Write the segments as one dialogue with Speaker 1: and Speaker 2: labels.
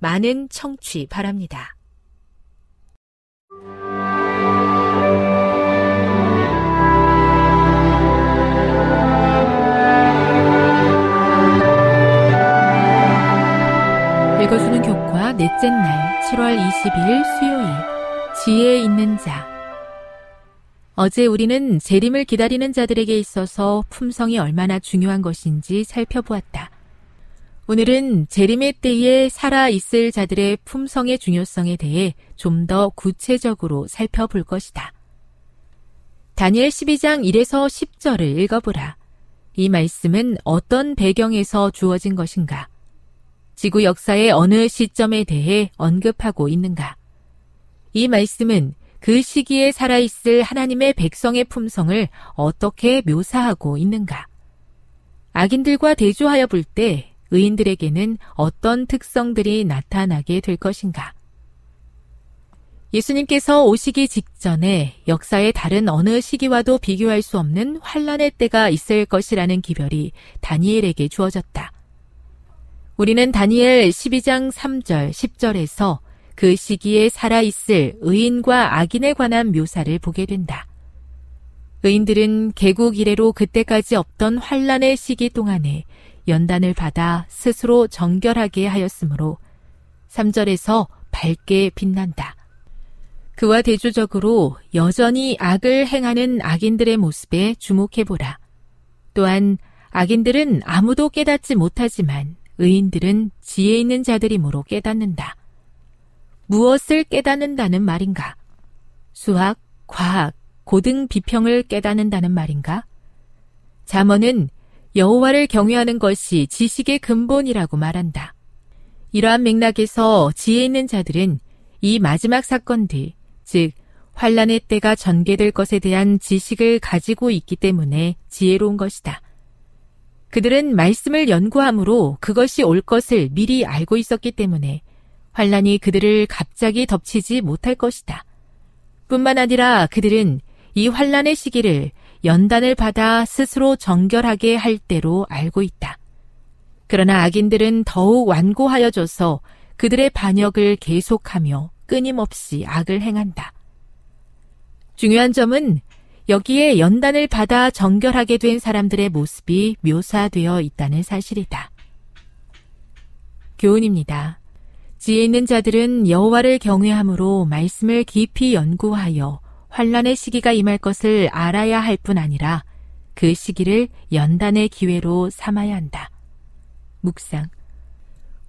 Speaker 1: 많은 청취 바랍니다.
Speaker 2: 읽어주는 교과 넷째 날 7월 22일 수요일 지혜 있는 자 어제 우리는 재림을 기다리는 자들에게 있어서 품성이 얼마나 중요한 것인지 살펴보았다. 오늘은 제림의 때에 살아있을 자들의 품성의 중요성에 대해 좀 더 구체적으로 살펴볼 것이다. 다니엘 12장 1에서 10절을 읽어보라. 이 말씀은 어떤 배경에서 주어진 것인가? 지구 역사의 어느 시점에 대해 언급하고 있는가? 이 말씀은 그 시기에 살아있을 하나님의 백성의 품성을 어떻게 묘사하고 있는가? 악인들과 대조하여 볼때 의인들에게는 어떤 특성들이 나타나게 될 것인가? 예수님께서 오시기 직전에 역사의 다른 어느 시기와도 비교할 수 없는 환란의 때가 있을 것이라는 기별이 다니엘에게 주어졌다. 우리는 다니엘 12장 3절, 10절에서 그 시기에 살아있을 의인과 악인에 관한 묘사를 보게 된다. 의인들은 개국 이래로 그때까지 없던 환란의 시기 동안에 연단을 받아 스스로 정결하게 하였으므로 3절에서 밝게 빛난다. 그와 대조적으로 여전히 악을 행하는 악인들의 모습에 주목해보라. 또한 악인들은 아무도 깨닫지 못하지만 의인들은 지혜 있는 자들이므로 깨닫는다. 무엇을 깨닫는다는 말인가? 수학, 과학, 고등 비평을 깨닫는다는 말인가? 자문은 여호와를 경외하는 것이 지식의 근본이라고 말한다. 이러한 맥락에서 지혜 있는 자들은 이 마지막 사건들, 즉 환란의 때가 전개될 것에 대한 지식을 가지고 있기 때문에 지혜로운 것이다. 그들은 말씀을 연구함으로 그것이 올 것을 미리 알고 있었기 때문에 환란이 그들을 갑자기 덮치지 못할 것이다. 뿐만 아니라 그들은 이 환란의 시기를 연단을 받아 스스로 정결하게 할 때로 알고 있다. 그러나 악인들은 더욱 완고하여져서 그들의 반역을 계속하며 끊임없이 악을 행한다. 중요한 점은 여기에 연단을 받아 정결하게 된 사람들의 모습이 묘사되어 있다는 사실이다. 교훈입니다. 지혜 있는 자들은 여호와를 경외함으로 말씀을 깊이 연구하여 환란의 시기가 임할 것을 알아야 할 뿐 아니라 그 시기를 연단의 기회로 삼아야 한다. 묵상.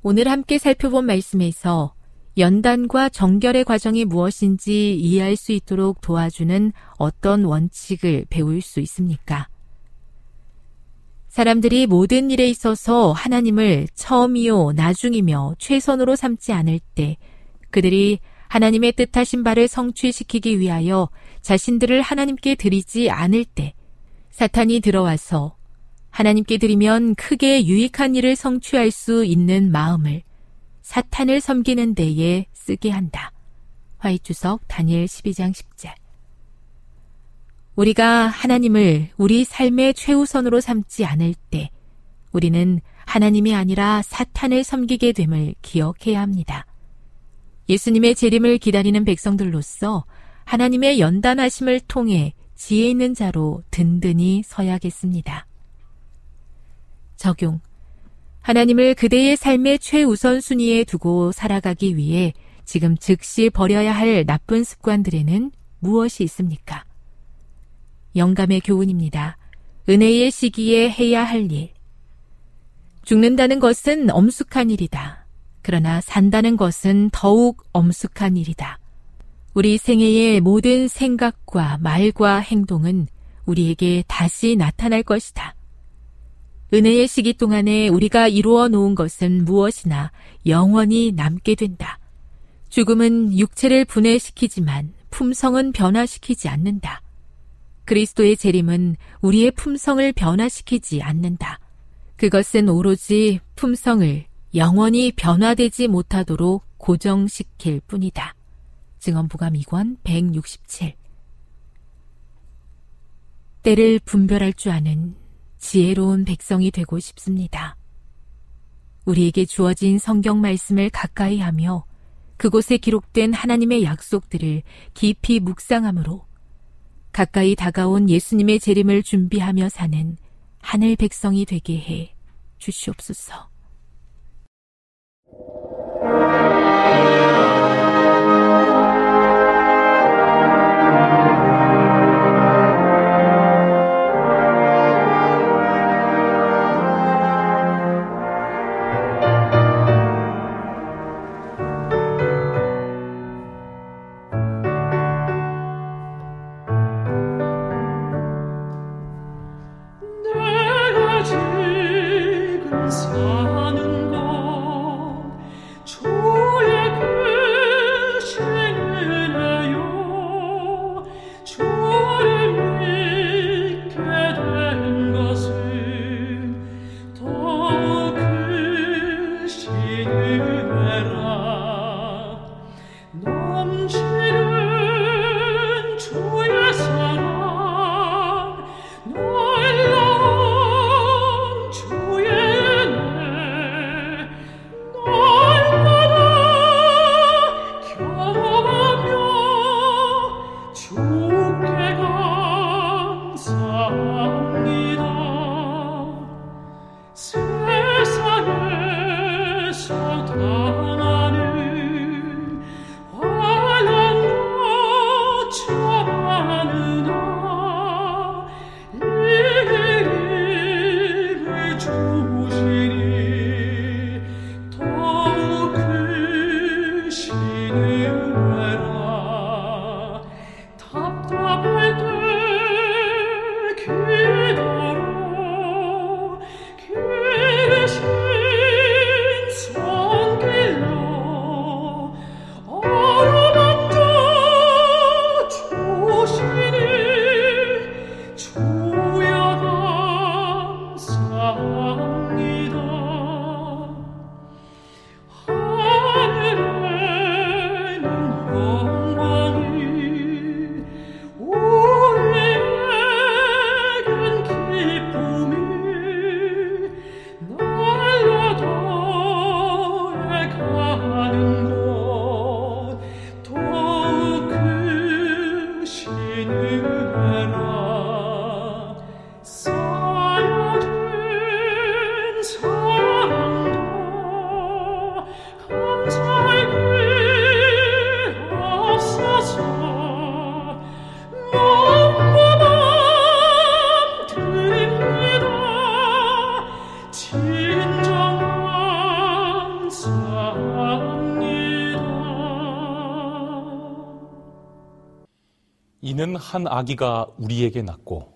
Speaker 2: 오늘 함께 살펴본 말씀에서 연단과 정결의 과정이 무엇인지 이해할 수 있도록 도와주는 어떤 원칙을 배울 수 있습니까? 사람들이 모든 일에 있어서 하나님을 처음이요, 나중이며 최선으로 삼지 않을 때 그들이 하나님의 뜻하신 바를 성취시키기 위하여 자신들을 하나님께 드리지 않을 때 사탄이 들어와서 하나님께 드리면 크게 유익한 일을 성취할 수 있는 마음을 사탄을 섬기는 데에 쓰게 한다. 화이주석 다니엘 12장 10절. 우리가 하나님을 우리 삶의 최우선으로 삼지 않을 때 우리는 하나님이 아니라 사탄을 섬기게 됨을 기억해야 합니다. 예수님의 재림을 기다리는 백성들로서 하나님의 연단하심을 통해 지혜 있는 자로 든든히 서야겠습니다. 적용. 하나님을 그대의 삶의 최우선 순위에 두고 살아가기 위해 지금 즉시 버려야 할 나쁜 습관들에는 무엇이 있습니까? 영감의 교훈입니다. 은혜의 시기에 해야 할 일. 죽는다는 것은 엄숙한 일이다. 그러나 산다는 것은 더욱 엄숙한 일이다. 우리 생애의 모든 생각과 말과 행동은 우리에게 다시 나타날 것이다. 은혜의 시기 동안에 우리가 이루어 놓은 것은 무엇이나 영원히 남게 된다. 죽음은 육체를 분해시키지만 품성은 변화시키지 않는다. 그리스도의 재림은 우리의 품성을 변화시키지 않는다. 그것은 오로지 품성을 영원히 변화되지 못하도록 고정시킬 뿐이다. 증언부감 2권 167 때를 분별할 줄 아는 지혜로운 백성이 되고 싶습니다. 우리에게 주어진 성경 말씀을 가까이 하며 그곳에 기록된 하나님의 약속들을 깊이 묵상함으로 가까이 다가온 예수님의 재림을 준비하며 사는 하늘 백성이 되게 해 주시옵소서.
Speaker 3: 한 아기가 우리에게 낳고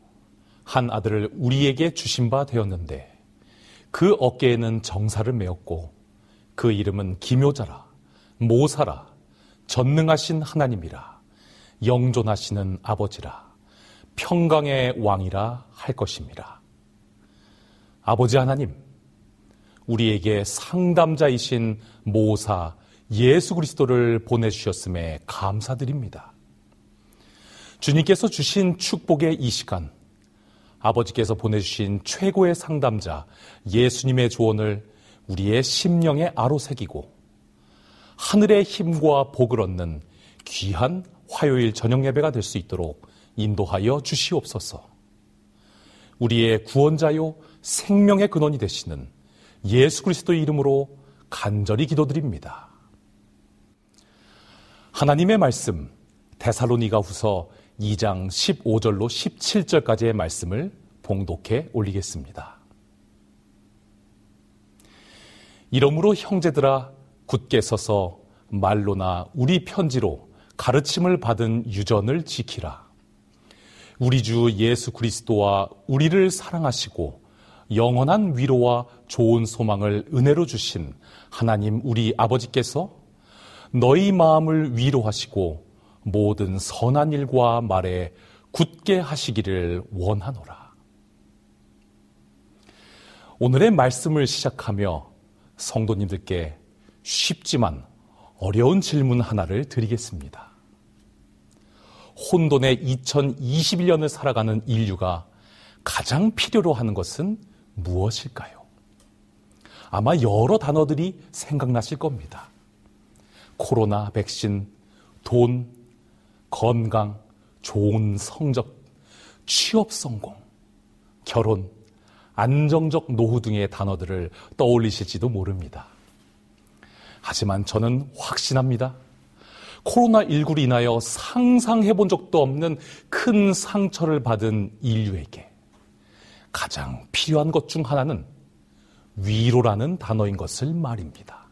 Speaker 3: 한 아들을 우리에게 주신 바 되었는데 그 어깨에는 정사를 메었고 그 이름은 기묘자라 모사라 전능하신 하나님이라 영존하시는 아버지라 평강의 왕이라 할 것입니다. 아버지 하나님, 우리에게 상담자이신 모사 예수 그리스도를 보내주셨음에 감사드립니다. 주님께서 주신 축복의 이 시간, 아버지께서 보내주신 최고의 상담자 예수님의 조언을 우리의 심령에 아로새기고 하늘의 힘과 복을 얻는 귀한 화요일 저녁 예배가 될 수 있도록 인도하여 주시옵소서. 우리의 구원자요 생명의 근원이 되시는 예수 그리스도의 이름으로 간절히 기도드립니다. 하나님의 말씀 대살로니가 후서 2장 15절로 17절까지의 말씀을 봉독해 올리겠습니다. 이러므로 형제들아 굳게 서서 말로나 우리 편지로 가르침을 받은 유전을 지키라. 우리 주 예수 그리스도와 우리를 사랑하시고 영원한 위로와 좋은 소망을 은혜로 주신 하나님 우리 아버지께서 너희 마음을 위로하시고 모든 선한 일과 말에 굳게 하시기를 원하노라. 오늘의 말씀을 시작하며 성도님들께 쉽지만 어려운 질문 하나를 드리겠습니다. 혼돈의 2021년을 살아가는 인류가 가장 필요로 하는 것은 무엇일까요? 아마 여러 단어들이 생각나실 겁니다. 코로나 백신, 돈, 건강, 좋은 성적, 취업 성공, 결혼, 안정적 노후 등의 단어들을 떠올리실지도 모릅니다. 하지만 저는 확신합니다. 코로나19로 인하여 상상해 본 적도 없는 큰 상처를 받은 인류에게 가장 필요한 것 중 하나는 위로라는 단어인 것을 말입니다.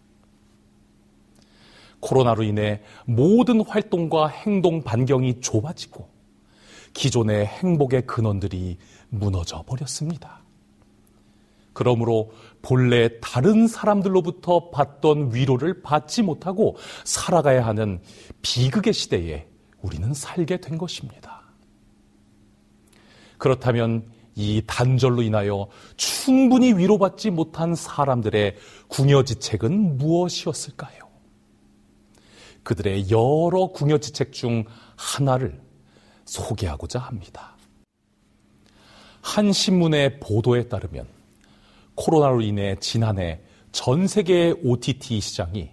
Speaker 3: 코로나로 인해 모든 활동과 행동 반경이 좁아지고 기존의 행복의 근원들이 무너져 버렸습니다. 그러므로 본래 다른 사람들로부터 받던 위로를 받지 못하고 살아가야 하는 비극의 시대에 우리는 살게 된 것입니다. 그렇다면 이 단절로 인하여 충분히 위로받지 못한 사람들의 궁여지책은 무엇이었을까요? 그들의 여러 궁여지책 중 하나를 소개하고자 합니다. 한 신문의 보도에 따르면 코로나로 인해 지난해 전 세계의 OTT 시장이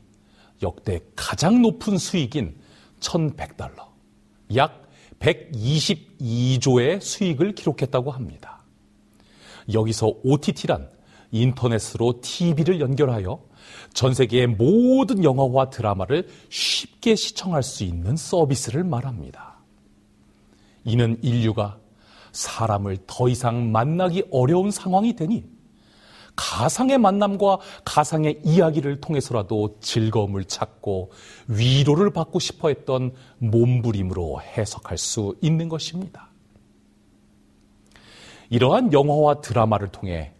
Speaker 3: 역대 가장 높은 수익인 1,100달러, 약 122조의 수익을 기록했다고 합니다. 여기서 OTT란 인터넷으로 TV를 연결하여 전 세계의 모든 영화와 드라마를 쉽게 시청할 수 있는 서비스를 말합니다. 이는 인류가 사람을 더 이상 만나기 어려운 상황이 되니 가상의 만남과 가상의 이야기를 통해서라도 즐거움을 찾고 위로를 받고 싶어 했던 몸부림으로 해석할 수 있는 것입니다. 이러한 영화와 드라마를 통해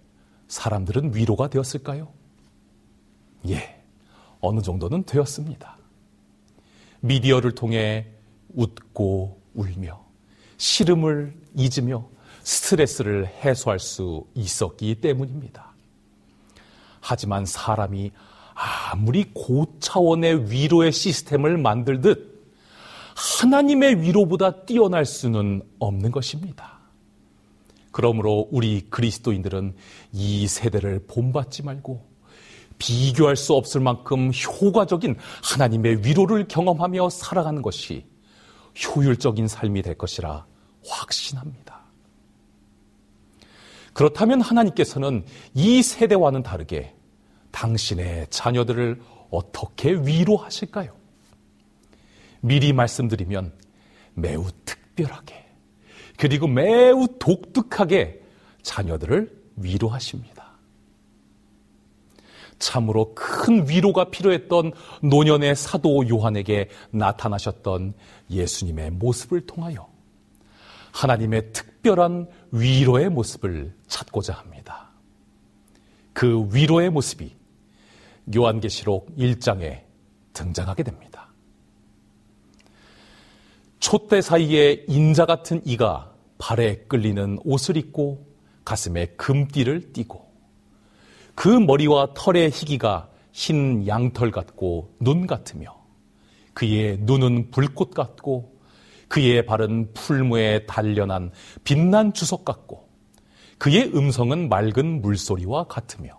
Speaker 3: 사람들은 위로가 되었을까요? 예, 어느 정도는 되었습니다. 미디어를 통해 웃고 울며 시름을 잊으며 스트레스를 해소할 수 있었기 때문입니다. 하지만 사람이 아무리 고차원의 위로의 시스템을 만들듯 하나님의 위로보다 뛰어날 수는 없는 것입니다. 그러므로 우리 그리스도인들은 이 세대를 본받지 말고 비교할 수 없을 만큼 효과적인 하나님의 위로를 경험하며 살아가는 것이 효율적인 삶이 될 것이라 확신합니다. 그렇다면 하나님께서는 이 세대와는 다르게 당신의 자녀들을 어떻게 위로하실까요? 미리 말씀드리면 매우 특별하게 그리고 매우 독특하게 자녀들을 위로하십니다. 참으로 큰 위로가 필요했던 노년의 사도 요한에게 나타나셨던 예수님의 모습을 통하여 하나님의 특별한 위로의 모습을 찾고자 합니다. 그 위로의 모습이 요한계시록 1장에 등장하게 됩니다. 촛대 사이에 인자 같은 이가 발에 끌리는 옷을 입고 가슴에 금띠를 띠고 그 머리와 털의 희기가 흰 양털 같고 눈 같으며 그의 눈은 불꽃 같고 그의 발은 풀무에 단련한 빛난 주석 같고 그의 음성은 맑은 물소리와 같으며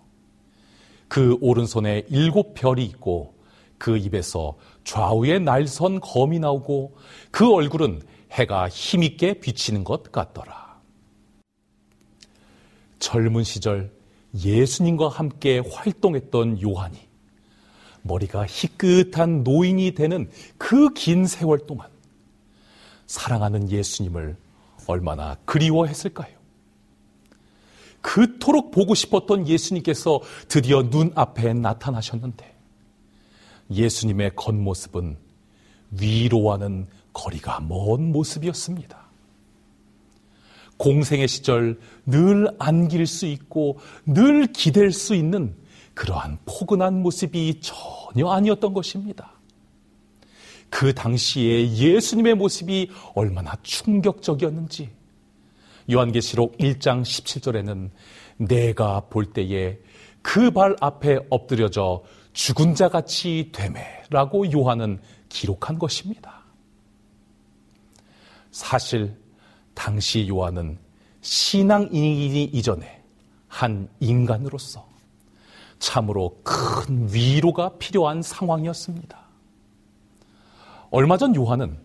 Speaker 3: 그 오른손에 일곱 별이 있고 그 입에서 좌우에 날선 검이 나오고 그 얼굴은 해가 힘있게 비치는 것 같더라. 젊은 시절 예수님과 함께 활동했던 요한이 머리가 희끗한 노인이 되는 그 긴 세월 동안 사랑하는 예수님을 얼마나 그리워했을까요? 그토록 보고 싶었던 예수님께서 드디어 눈앞에 나타나셨는데 예수님의 겉모습은 위로와는 거리가 먼 모습이었습니다. 공생의 시절 늘 안길 수 있고 늘 기댈 수 있는 그러한 포근한 모습이 전혀 아니었던 것입니다. 그 당시에 예수님의 모습이 얼마나 충격적이었는지 요한계시록 1장 17절에는 내가 볼 때에 그 발 앞에 엎드려져 죽은 자 같이 되매라고 요한은 기록한 것입니다. 사실 당시 요한은 신앙인이기 이전에 한 인간으로서 참으로 큰 위로가 필요한 상황이었습니다. 얼마 전 요한은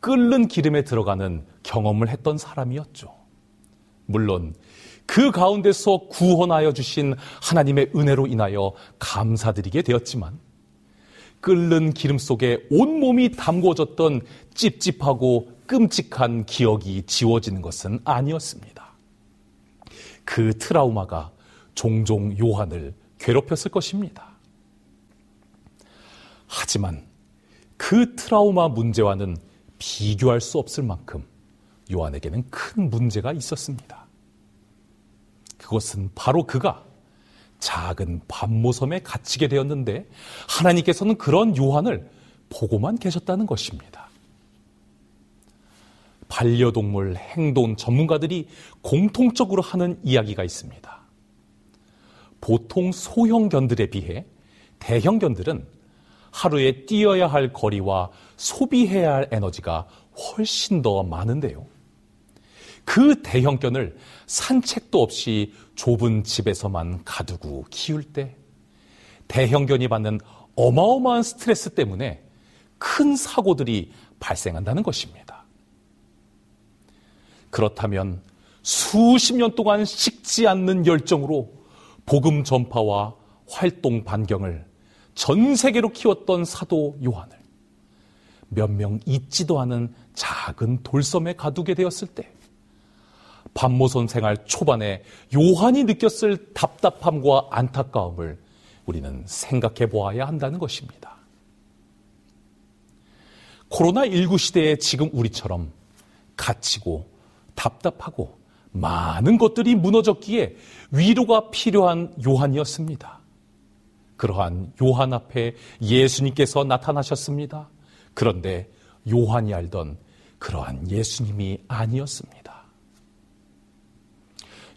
Speaker 3: 끓는 기름에 들어가는 경험을 했던 사람이었죠. 물론 그 가운데서 구원하여 주신 하나님의 은혜로 인하여 감사드리게 되었지만 끓는 기름 속에 온몸이 담궈졌던 찝찝하고 끔찍한 기억이 지워지는 것은 아니었습니다. 그 트라우마가 종종 요한을 괴롭혔을 것입니다. 하지만 그 트라우마 문제와는 비교할 수 없을 만큼 요한에게는 큰 문제가 있었습니다. 그것은 바로 그가 작은 반모섬에 갇히게 되었는데 하나님께서는 그런 요한을 보고만 계셨다는 것입니다. 반려동물 행동 전문가들이 공통적으로 하는 이야기가 있습니다. 보통 소형견들에 비해 대형견들은 하루에 뛰어야 할 거리와 소비해야 할 에너지가 훨씬 더 많은데요. 그 대형견을 산책도 없이 좁은 집에서만 가두고 키울 때 대형견이 받는 어마어마한 스트레스 때문에 큰 사고들이 발생한다는 것입니다. 그렇다면 수십 년 동안 식지 않는 열정으로 복음 전파와 활동 반경을 전 세계로 키웠던 사도 요한을 몇명 있지도 않은 작은 돌섬에 가두게 되었을 때 반모선 생활 초반에 요한이 느꼈을 답답함과 안타까움을 우리는 생각해 보아야 한다는 것입니다. 코로나19 시대에 지금 우리처럼 갇히고 답답하고 많은 것들이 무너졌기에 위로가 필요한 요한이었습니다. 그러한 요한 앞에 예수님께서 나타나셨습니다. 그런데 요한이 알던 그러한 예수님이 아니었습니다.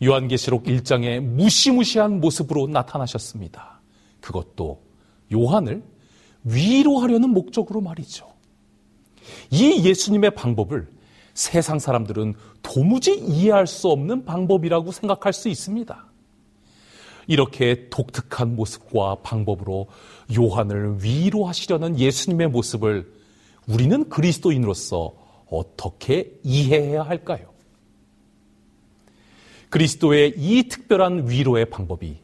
Speaker 3: 요한계시록 1장에 무시무시한 모습으로 나타나셨습니다. 그것도 요한을 위로하려는 목적으로 말이죠. 이 예수님의 방법을 세상 사람들은 도무지 이해할 수 없는 방법이라고 생각할 수 있습니다. 이렇게 독특한 모습과 방법으로 요한을 위로하시려는 예수님의 모습을 우리는 그리스도인으로서 어떻게 이해해야 할까요? 그리스도의 이 특별한 위로의 방법이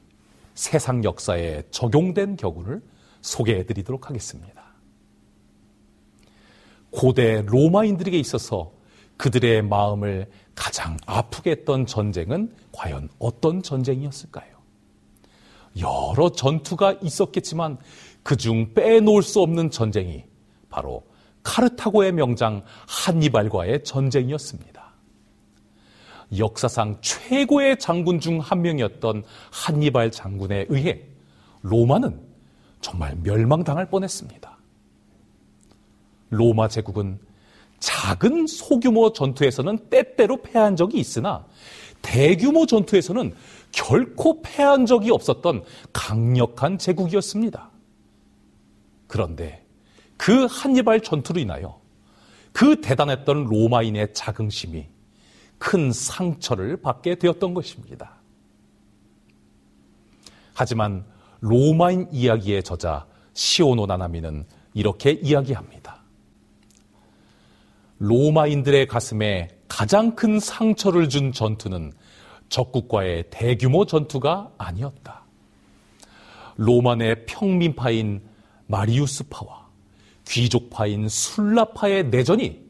Speaker 3: 세상 역사에 적용된 경우를 소개해 드리도록 하겠습니다. 고대 로마인들에게 있어서 그들의 마음을 가장 아프게 했던 전쟁은 과연 어떤 전쟁이었을까요? 여러 전투가 있었겠지만 그중 빼놓을 수 없는 전쟁이 바로 카르타고의 명장 한니발과의 전쟁이었습니다. 역사상 최고의 장군 중 한 명이었던 한니발 장군에 의해 로마는 정말 멸망당할 뻔했습니다. 로마 제국은 작은 소규모 전투에서는 때때로 패한 적이 있으나 대규모 전투에서는 결코 패한 적이 없었던 강력한 제국이었습니다. 그런데 그 한니발 전투로 인하여 그 대단했던 로마인의 자긍심이 큰 상처를 받게 되었던 것입니다. 하지만 로마인 이야기의 저자 시오노 나나미는 이렇게 이야기합니다. 로마인들의 가슴에 가장 큰 상처를 준 전투는 적국과의 대규모 전투가 아니었다. 로마의 평민파인 마리우스파와 귀족파인 술라파의 내전이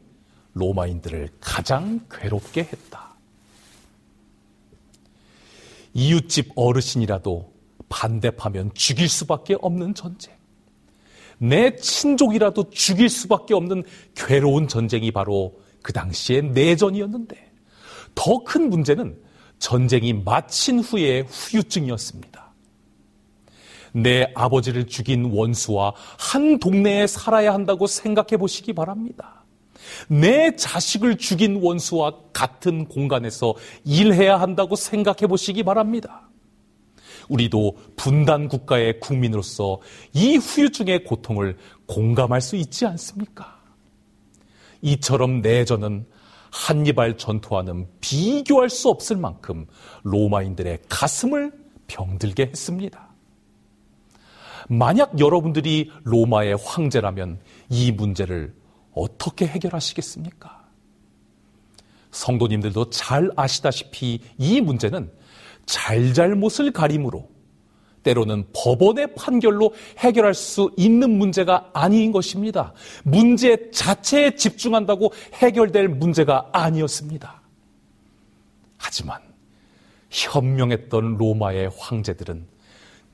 Speaker 3: 로마인들을 가장 괴롭게 했다. 이웃집 어르신이라도 반대파면 죽일 수밖에 없는 전쟁. 내 친족이라도 죽일 수밖에 없는 괴로운 전쟁이 바로 그 당시의 내전이었는데 더 큰 문제는 전쟁이 마친 후의 후유증이었습니다. 내 아버지를 죽인 원수와 한 동네에 살아야 한다고 생각해 보시기 바랍니다. 내 자식을 죽인 원수와 같은 공간에서 일해야 한다고 생각해 보시기 바랍니다. 우리도 분단 국가의 국민으로서 이 후유증의 고통을 공감할 수 있지 않습니까? 이처럼 내전은 한니발 전투와는 비교할 수 없을 만큼 로마인들의 가슴을 병들게 했습니다. 만약 여러분들이 로마의 황제라면 이 문제를 어떻게 해결하시겠습니까? 성도님들도 잘 아시다시피 이 문제는 잘잘못을 가림으로 때로는 법원의 판결로 해결할 수 있는 문제가 아닌 것입니다. 문제 자체에 집중한다고 해결될 문제가 아니었습니다. 하지만 현명했던 로마의 황제들은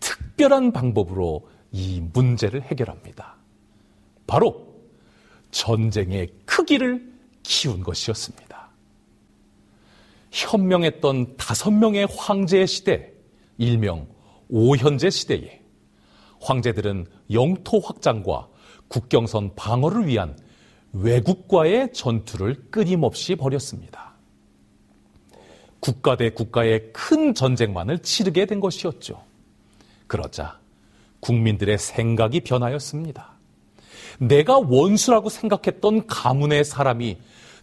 Speaker 3: 특별한 방법으로 이 문제를 해결합니다. 바로 전쟁의 크기를 키운 것이었습니다. 현명했던 다섯 명의 황제의 시대, 일명 오현제 시대에 황제들은 영토 확장과 국경선 방어를 위한 외국과의 전투를 끊임없이 벌였습니다. 국가 대 국가의 큰 전쟁만을 치르게 된 것이었죠. 그러자 국민들의 생각이 변하였습니다. 내가 원수라고 생각했던 가문의 사람이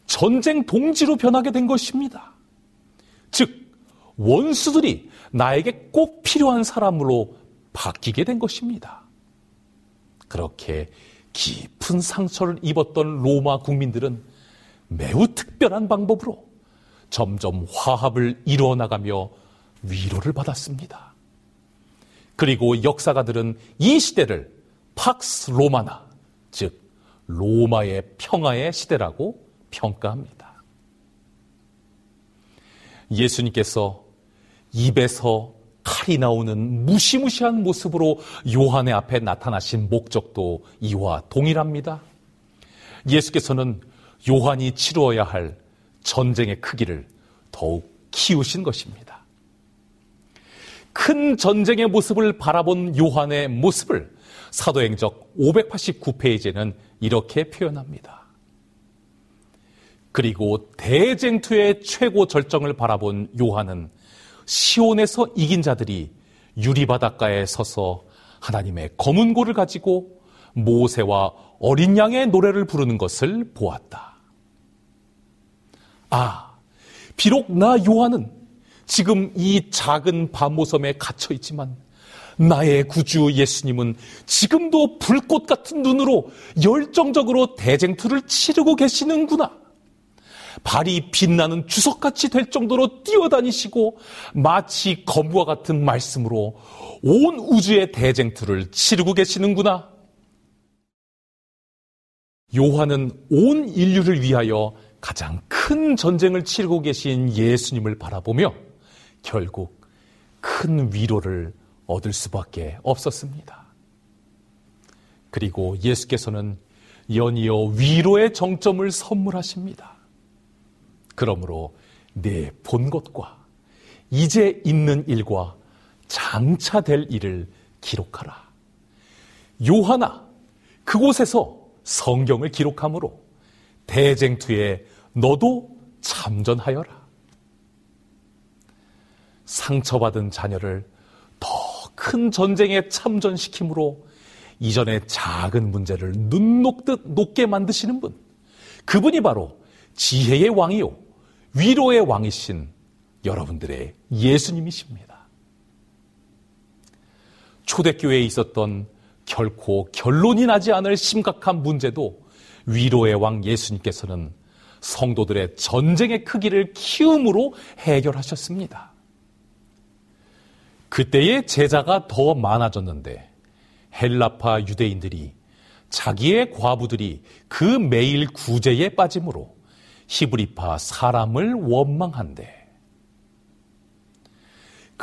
Speaker 3: 전쟁 동지로 변하게 된 것입니다. 즉, 원수들이 나에게 꼭 필요한 사람으로 바뀌게 된 것입니다. 그렇게 깊은 상처를 입었던 로마 국민들은 매우 특별한 방법으로 점점 화합을 이루어 나가며 위로를 받았습니다. 그리고 역사가들은 이 시대를 팍스 로마나, 즉, 로마의 평화의 시대라고 평가합니다. 예수님께서 입에서 칼이 나오는 무시무시한 모습으로 요한의 앞에 나타나신 목적도 이와 동일합니다. 예수께서는 요한이 치루어야 할 전쟁의 크기를 더욱 키우신 것입니다. 큰 전쟁의 모습을 바라본 요한의 모습을 사도행적 589페이지에는 이렇게 표현합니다. 그리고 대쟁투의 최고 절정을 바라본 요한은 시온에서 이긴 자들이 유리바닷가에 서서 하나님의 검은 고를 가지고 모세와 어린 양의 노래를 부르는 것을 보았다. 아, 비록 나 요한은 지금 이 작은 밤모섬에 갇혀 있지만 나의 구주 예수님은 지금도 불꽃 같은 눈으로 열정적으로 대쟁투를 치르고 계시는구나. 발이 빛나는 주석같이 될 정도로 뛰어다니시고 마치 검와 같은 말씀으로 온 우주의 대쟁투를 치르고 계시는구나. 요한은 온 인류를 위하여 가장 큰 전쟁을 치르고 계신 예수님을 바라보며 결국 큰 위로를 얻을 수밖에 없었습니다. 그리고 예수께서는 연이어 위로의 정점을 선물하십니다. 그러므로 내 본 것과 이제 있는 일과 장차 될 일을 기록하라. 요하나 그곳에서 성경을 기록함으로 대쟁투에 너도 참전하여라. 상처받은 자녀를 더 큰 전쟁에 참전시키므로 이전의 작은 문제를 눈 녹듯 높게 만드시는 분. 그분이 바로 지혜의 왕이요. 위로의 왕이신 여러분들의 예수님이십니다. 초대교회에 있었던 결코 결론이 나지 않을 심각한 문제도 위로의 왕 예수님께서는 성도들의 전쟁의 크기를 키움으로 해결하셨습니다. 그때의 제자가 더 많아졌는데 헬라파 유대인들이 자기의 과부들이 그 매일 구제에 빠짐으로 히브리파 사람을 원망한대그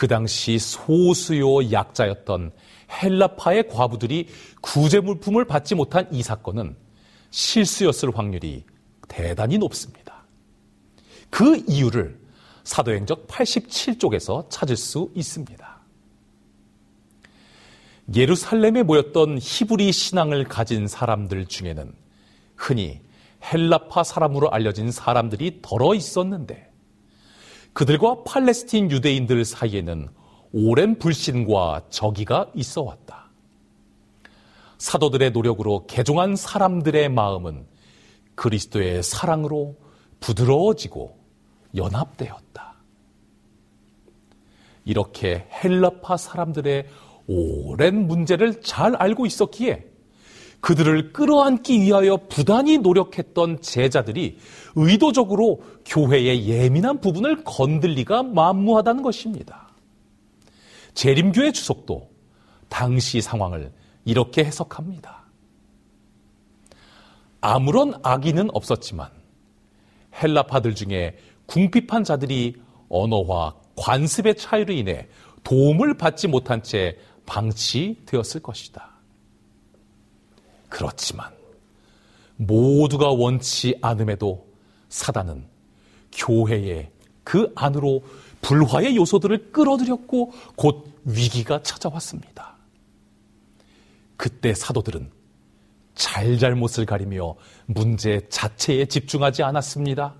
Speaker 3: 당시 소수요 약자였던 헬라파의 과부들이 구제물품을 받지 못한 이 사건은 실수였을 확률이 대단히 높습니다. 그 이유를 사도행적 87쪽에서 찾을 수 있습니다. 예루살렘에 모였던 히브리 신앙을 가진 사람들 중에는 흔히 헬라파 사람으로 알려진 사람들이 덜어 있었는데 그들과 팔레스틴 유대인들 사이에는 오랜 불신과 적의가 있어 왔다. 사도들의 노력으로 개종한 사람들의 마음은 그리스도의 사랑으로 부드러워지고 연합되었다. 이렇게 헬라파 사람들의 오랜 문제를 잘 알고 있었기에 그들을 끌어안기 위하여 부단히 노력했던 제자들이 의도적으로 교회의 예민한 부분을 건들리가 만무하다는 것입니다. 재림교회 주석도 당시 상황을 이렇게 해석합니다. 아무런 악의는 없었지만 헬라파들 중에 궁핍한 자들이 언어와 관습의 차이로 인해 도움을 받지 못한 채 방치되었을 것이다. 그렇지만 모두가 원치 않음에도 사단은 교회의 그 안으로 불화의 요소들을 끌어들였고 곧 위기가 찾아왔습니다. 그때 사도들은 잘잘못을 가리며 문제 자체에 집중하지 않았습니다.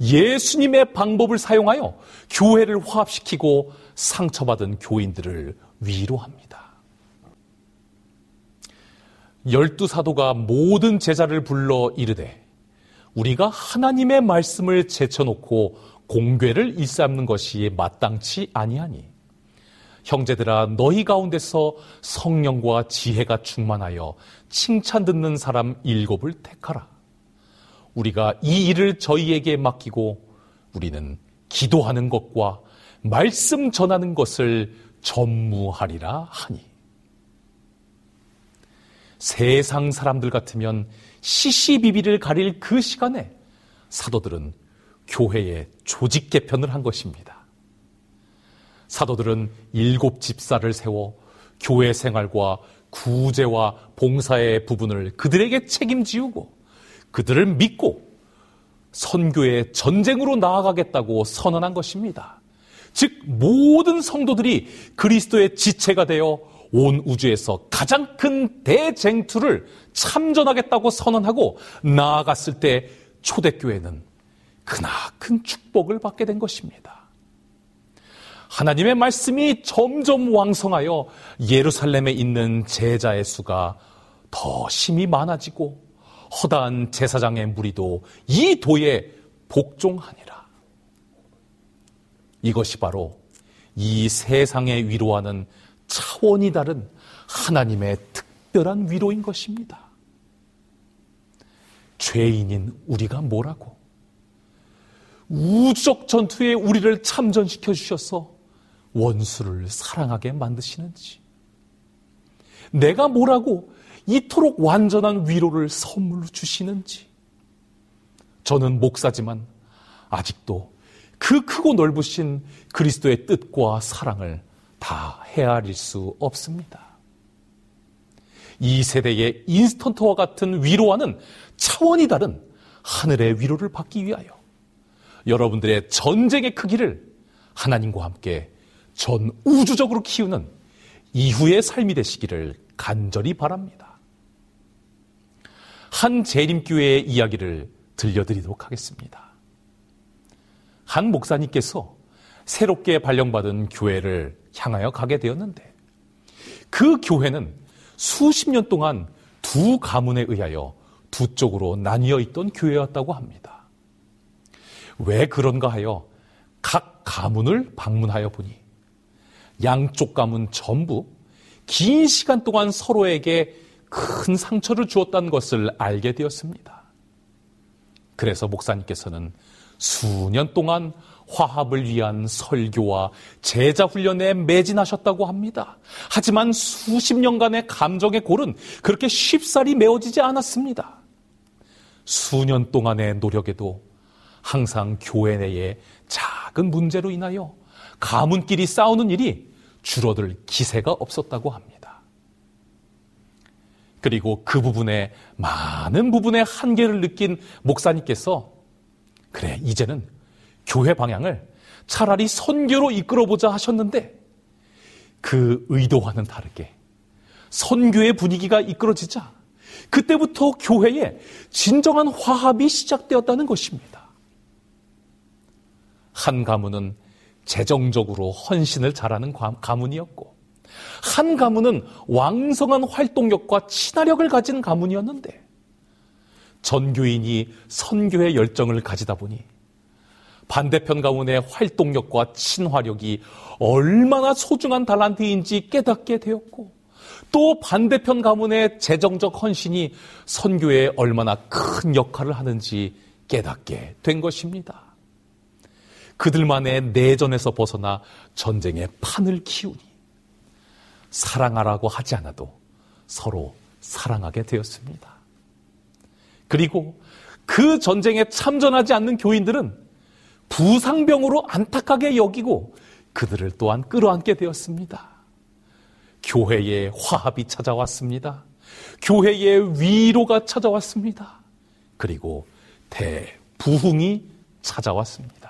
Speaker 3: 예수님의 방법을 사용하여 교회를 화합시키고 상처받은 교인들을 위로합니다. 열두 사도가 모든 제자를 불러 이르되 우리가 하나님의 말씀을 제쳐놓고 공괴를 일삼는 것이 마땅치 아니하니 형제들아 너희 가운데서 성령과 지혜가 충만하여 칭찬 듣는 사람 일곱을 택하라 우리가 이 일을 저희에게 맡기고 우리는 기도하는 것과 말씀 전하는 것을 전무하리라 하니 세상 사람들 같으면 시시비비를 가릴 그 시간에 사도들은 교회의 조직 개편을 한 것입니다. 사도들은 일곱 집사를 세워 교회 생활과 구제와 봉사의 부분을 그들에게 책임지우고 그들을 믿고 선교의 전쟁으로 나아가겠다고 선언한 것입니다. 즉 모든 성도들이 그리스도의 지체가 되어 온 우주에서 가장 큰 대쟁투를 참전하겠다고 선언하고 나아갔을 때 초대교회는 그나큰 축복을 받게 된 것입니다. 하나님의 말씀이 점점 왕성하여 예루살렘에 있는 제자의 수가 더 심히 많아지고 허다한 제사장의 무리도 이 도에 복종하니라. 이것이 바로 이세상에 위로하는 차원이 다른 하나님의 특별한 위로인 것입니다. 죄인인 우리가 뭐라고? 우적 전투에 우리를 참전시켜 주셔서 원수를 사랑하게 만드시는지. 내가 뭐라고 이토록 완전한 위로를 선물로 주시는지. 저는 목사지만 아직도 그 크고 넓으신 그리스도의 뜻과 사랑을 다 헤아릴 수 없습니다. 이 세대의 인스턴트와 같은 위로와는 차원이 다른 하늘의 위로를 받기 위하여 여러분들의 전쟁의 크기를 하나님과 함께 전 우주적으로 키우는 이후의 삶이 되시기를 간절히 바랍니다. 한 재림교회의 이야기를 들려드리도록 하겠습니다. 한 목사님께서 새롭게 발령받은 교회를 향하여 가게 되었는데 그 교회는 수십 년 동안 두 가문에 의하여 두 쪽으로 나뉘어 있던 교회였다고 합니다. 왜 그런가 하여 각 가문을 방문하여 보니 양쪽 가문 전부 긴 시간 동안 서로에게 큰 상처를 주었다는 것을 알게 되었습니다. 그래서 목사님께서는 수년 동안 화합을 위한 설교와 제자 훈련에 매진하셨다고 합니다. 하지만 수십 년간의 감정의 골은 그렇게 쉽사리 메워지지 않았습니다. 수년 동안의 노력에도 항상 교회 내에 작은 문제로 인하여 가문끼리 싸우는 일이 줄어들 기세가 없었다고 합니다. 그리고 그 부분에 많은 부분의 한계를 느낀 목사님께서 그래 이제는 교회 방향을 차라리 선교로 이끌어보자 하셨는데 그 의도와는 다르게 선교의 분위기가 이끌어지자 그때부터 교회에 진정한 화합이 시작되었다는 것입니다. 한 가문은 재정적으로 헌신을 잘하는 가문이었고 한 가문은 왕성한 활동력과 친화력을 가진 가문이었는데 전교인이 선교의 열정을 가지다 보니 반대편 가문의 활동력과 친화력이 얼마나 소중한 달란트인지 깨닫게 되었고 또 반대편 가문의 재정적 헌신이 선교에 얼마나 큰 역할을 하는지 깨닫게 된 것입니다. 그들만의 내전에서 벗어나 전쟁의 판을 키우니 사랑하라고 하지 않아도 서로 사랑하게 되었습니다. 그리고 그 전쟁에 참전하지 않는 교인들은 부상병으로 안타깝게 여기고 그들을 또한 끌어안게 되었습니다. 교회에 화합이 찾아왔습니다. 교회에 위로가 찾아왔습니다. 그리고 대부흥이 찾아왔습니다.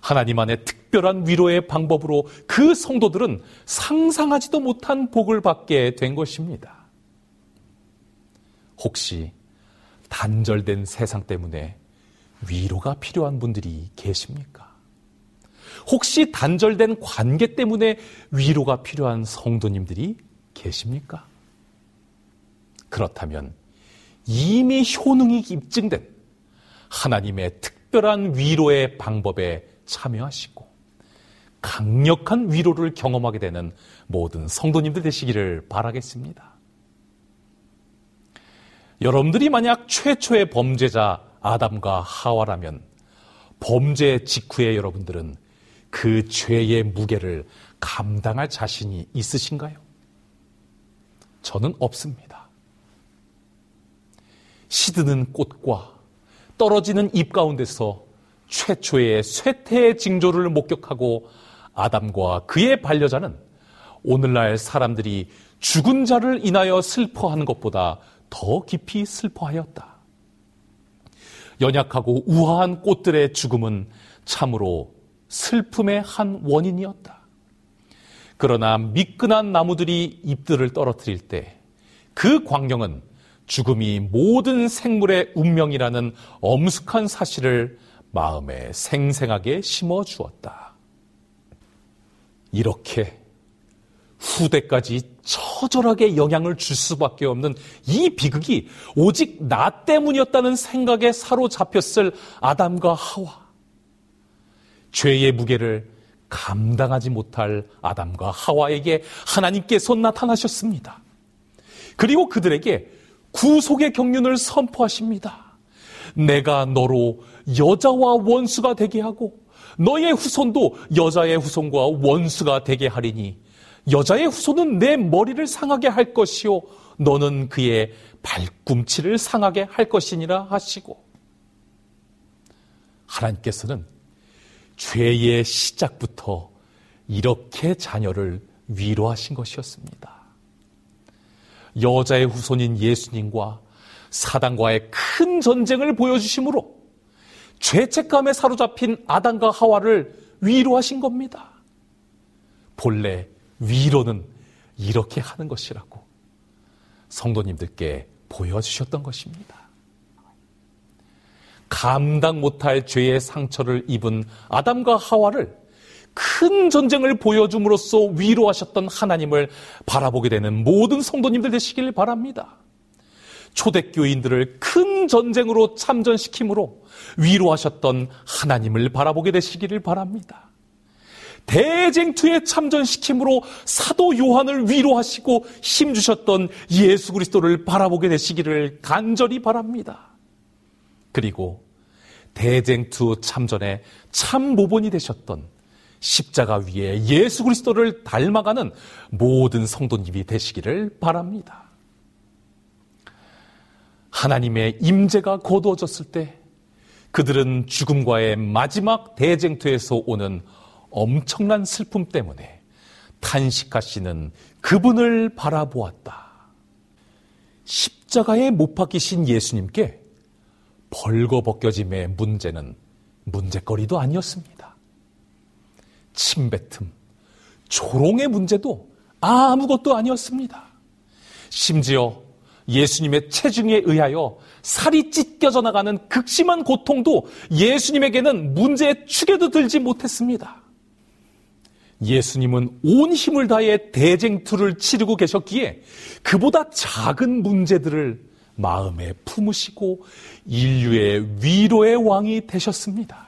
Speaker 3: 하나님 만의 특별한 위로의 방법으로 그 성도들은 상상하지도 못한 복을 받게 된 것입니다. 혹시 단절된 세상 때문에 위로가 필요한 분들이 계십니까? 혹시 단절된 관계 때문에 위로가 필요한 성도님들이 계십니까? 그렇다면 이미 효능이 입증된 하나님의 특별한 위로의 방법에 참여하시고 강력한 위로를 경험하게 되는 모든 성도님들 되시기를 바라겠습니다. 여러분들이 만약 최초의 범죄자 아담과 하와라면 범죄 직후에 여러분들은 그 죄의 무게를 감당할 자신이 있으신가요? 저는 없습니다. 시드는 꽃과 떨어지는 잎 가운데서 최초의 쇠퇴의 징조를 목격하고 아담과 그의 반려자는 오늘날 사람들이 죽은 자를 인하여 슬퍼하는 것보다 더 깊이 슬퍼하였다. 연약하고 우아한 꽃들의 죽음은 참으로 슬픔의 한 원인이었다. 그러나 미끈한 나무들이 잎들을 떨어뜨릴 때 그 광경은 죽음이 모든 생물의 운명이라는 엄숙한 사실을 마음에 생생하게 심어 주었다. 이렇게 후대까지 처절하게 영향을 줄 수밖에 없는 이 비극이 오직 나 때문이었다는 생각에 사로잡혔을 아담과 하와. 죄의 무게를 감당하지 못할 아담과 하와에게 하나님께서 나타나셨습니다. 그리고 그들에게 구속의 경륜을 선포하십니다. 내가 너로 여자와 원수가 되게 하고 너의 후손도 여자의 후손과 원수가 되게 하리니 여자의 후손은 내 머리를 상하게 할 것이요 너는 그의 발꿈치를 상하게 할 것이니라 하시고 하나님께서는 죄의 시작부터 이렇게 자녀를 위로하신 것이었습니다. 여자의 후손인 예수님과 사단과의 큰 전쟁을 보여주심으로 죄책감에 사로잡힌 아담과 하와를 위로하신 겁니다. 본래 위로는 이렇게 하는 것이라고 성도님들께 보여주셨던 것입니다. 감당 못할 죄의 상처를 입은 아담과 하와를 큰 전쟁을 보여줌으로써 위로하셨던 하나님을 바라보게 되는 모든 성도님들 되시길 바랍니다. 초대교인들을 큰 전쟁으로 참전시킴으로 위로하셨던 하나님을 바라보게 되시기를 바랍니다. 대쟁투에 참전시킴으로 사도 요한을 위로하시고 힘주셨던 예수 그리스도를 바라보게 되시기를 간절히 바랍니다. 그리고 대쟁투 참전에 참 모본이 되셨던 십자가 위에 예수 그리스도를 닮아가는 모든 성도님이 되시기를 바랍니다. 하나님의 임재가 거두어졌을 때 그들은 죽음과의 마지막 대쟁투에서 오는 엄청난 슬픔 때문에 탄식하시는 그분을 바라보았다. 십자가에 못 박히신 예수님께 벌거벗겨짐의 문제는 문제거리도 아니었습니다. 침뱉음, 조롱의 문제도 아무것도 아니었습니다. 심지어 예수님의 체중에 의하여 살이 찢겨져 나가는 극심한 고통도 예수님에게는 문제의 축에도 들지 못했습니다. 예수님은 온 힘을 다해 대쟁투를 치르고 계셨기에 그보다 작은 문제들을 마음에 품으시고 인류의 위로의 왕이 되셨습니다.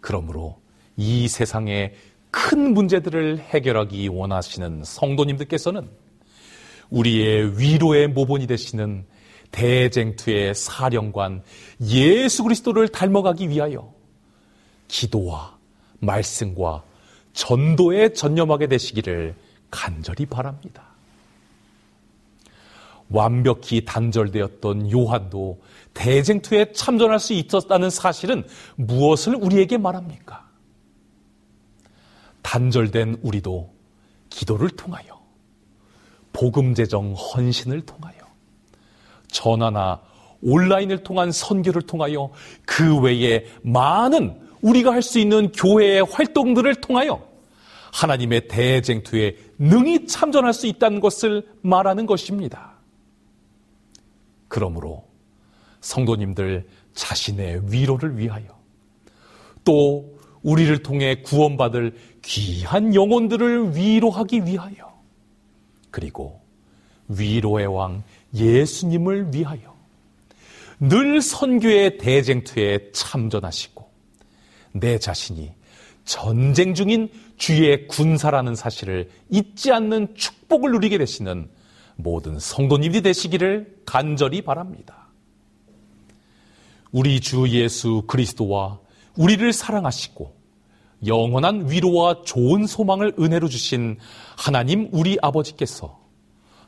Speaker 3: 그러므로 이 세상의 큰 문제들을 해결하기 원하시는 성도님들께서는 우리의 위로의 모본이 되시는 대쟁투의 사령관 예수 그리스도를 닮아가기 위하여 기도와 말씀과 전도에 전념하게 되시기를 간절히 바랍니다. 완벽히 단절되었던 요한도 대쟁투에 참전할 수 있었다는 사실은 무엇을 우리에게 말합니까? 단절된 우리도 기도를 통하여 복음 재정 헌신을 통하여 전화나 온라인을 통한 선교를 통하여 그 외에 많은 우리가 할 수 있는 교회의 활동들을 통하여 하나님의 대쟁투에 능히 참전할 수 있다는 것을 말하는 것입니다. 그러므로 성도님들 자신의 위로를 위하여 또 우리를 통해 구원받을 귀한 영혼들을 위로하기 위하여 그리고 위로의 왕 예수님을 위하여 늘 선교의 대쟁투에 참전하시고 내 자신이 전쟁 중인 주의 군사라는 사실을 잊지 않는 축복을 누리게 되시는 모든 성도님이 되시기를 간절히 바랍니다. 우리 주 예수 그리스도와 우리를 사랑하시고 영원한 위로와 좋은 소망을 은혜로 주신 하나님 우리 아버지께서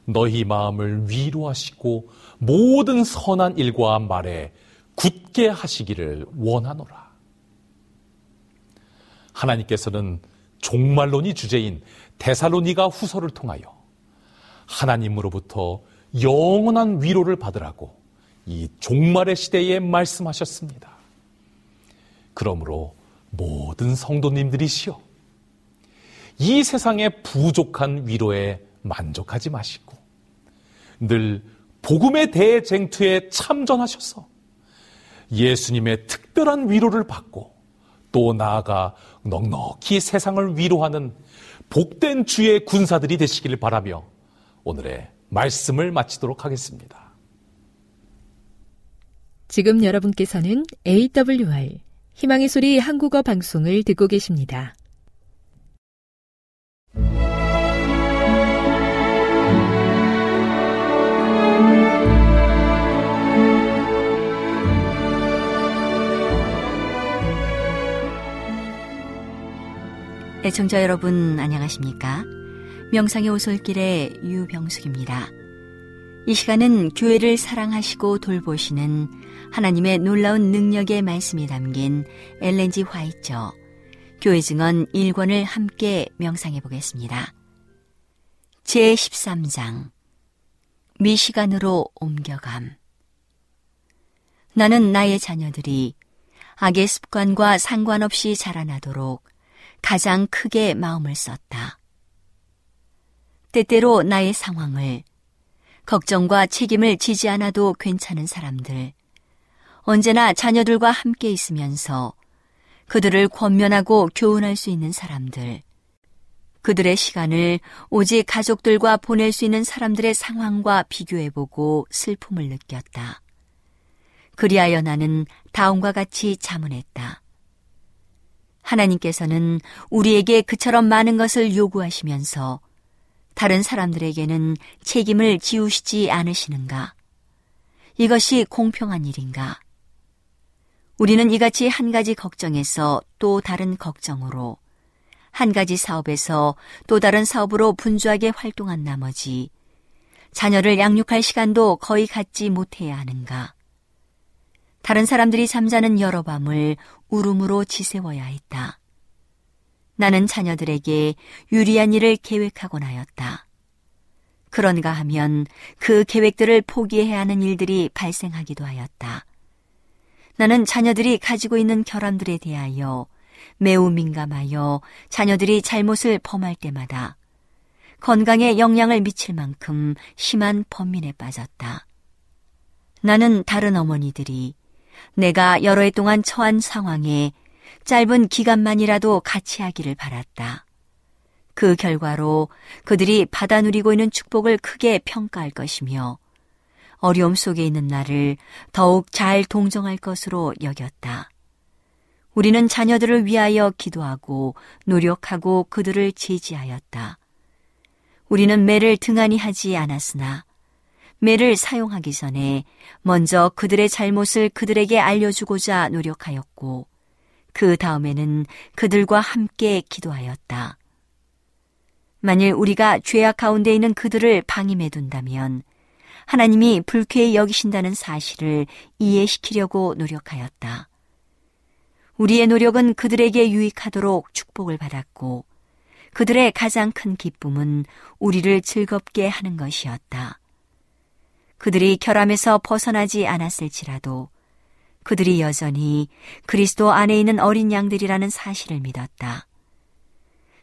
Speaker 3: 너희 마음을 위로하시고 모든 선한 일과 말에 굳게 하시기를 원하노라. 하나님께서는 종말론이 주제인 대살로니가 후서를 통하여 하나님으로부터 영원한 위로를 받으라고 이 종말의 시대에 말씀하셨습니다. 그러므로 모든 성도님들이시여 이 세상의 부족한 위로에 만족하지 마시고 늘 복음의 대쟁투에 참전하셔서 예수님의 특별한 위로를 받고 또 나아가 넉넉히 세상을 위로하는 복된 주의 군사들이 되시길 바라며 오늘의 말씀을 마치도록 하겠습니다.
Speaker 1: 지금 여러분께서는 AWR 희망의 소리 한국어 방송을 듣고 계십니다.
Speaker 4: 애청자 여러분 안녕하십니까? 명상의 오솔길의 유병숙입니다. 이 시간은 교회를 사랑하시고 돌보시는 하나님의 놀라운 능력의 말씀이 담긴 엘렌지 화이처 교회 증언 1권을 함께 명상해 보겠습니다. 제13장 미시간으로 옮겨감 나는 나의 자녀들이 악의 습관과 상관없이 자라나도록 가장 크게 마음을 썼다. 때때로 나의 상황을, 걱정과 책임을 지지 않아도 괜찮은 사람들, 언제나 자녀들과 함께 있으면서 그들을 권면하고 교훈할 수 있는 사람들, 그들의 시간을 오직 가족들과 보낼 수 있는 사람들의 상황과 비교해보고 슬픔을 느꼈다. 그리하여 나는 다음과 같이 자문했다. 하나님께서는 우리에게 그처럼 많은 것을 요구하시면서 다른 사람들에게는 책임을 지우시지 않으시는가? 이것이 공평한 일인가? 우리는 이같이 한 가지 걱정에서 또 다른 걱정으로, 한 가지 사업에서 또 다른 사업으로 분주하게 활동한 나머지, 자녀를 양육할 시간도 거의 갖지 못해야 하는가? 다른 사람들이 잠자는 여러 밤을 울음으로 지새워야 했다. 나는 자녀들에게 유리한 일을 계획하곤 하였다. 그런가 하면 그 계획들을 포기해야 하는 일들이 발생하기도 하였다. 나는 자녀들이 가지고 있는 결함들에 대하여 매우 민감하여 자녀들이 잘못을 범할 때마다 건강에 영향을 미칠 만큼 심한 범민에 빠졌다. 나는 다른 어머니들이 내가 여러 해 동안 처한 상황에 짧은 기간만이라도 같이 하기를 바랐다. 그 결과로 그들이 받아 누리고 있는 축복을 크게 평가할 것이며 어려움 속에 있는 나를 더욱 잘 동정할 것으로 여겼다. 우리는 자녀들을 위하여 기도하고 노력하고 그들을 제지하였다 우리는 매를 등한히 하지 않았으나 매를 사용하기 전에 먼저 그들의 잘못을 그들에게 알려주고자 노력하였고, 그 다음에는 그들과 함께 기도하였다. 만일 우리가 죄악 가운데 있는 그들을 방임해 둔다면 하나님이 불쾌히 여기신다는 사실을 이해시키려고 노력하였다. 우리의 노력은 그들에게 유익하도록 축복을 받았고 그들의 가장 큰 기쁨은 우리를 즐겁게 하는 것이었다. 그들이 결함에서 벗어나지 않았을지라도 그들이 여전히 그리스도 안에 있는 어린 양들이라는 사실을 믿었다.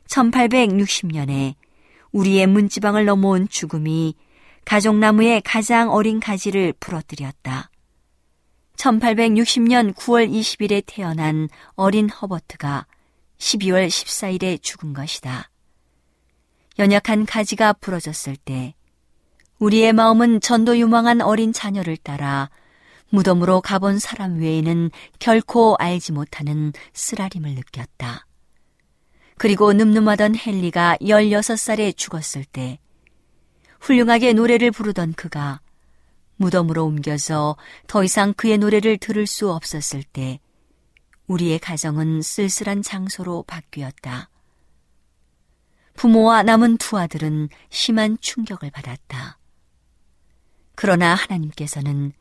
Speaker 4: 1860년에 우리의 문지방을 넘어온 죽음이 가족나무의 가장 어린 가지를 부러뜨렸다. 1860년 9월 20일에 태어난 어린 허버트가 12월 14일에 죽은 것이다. 연약한 가지가 부러졌을 때 우리의 마음은 전도 유망한 어린 자녀를 따라 무덤으로 가본 사람 외에는 결코 알지 못하는 쓰라림을 느꼈다. 그리고 늠름하던 헨리가 16살에 죽었을 때 훌륭하게 노래를 부르던 그가 무덤으로 옮겨서 더 이상 그의 노래를 들을 수 없었을 때 우리의 가정은 쓸쓸한 장소로 바뀌었다. 부모와 남은 두 아들은 심한 충격을 받았다. 그러나 하나님께서는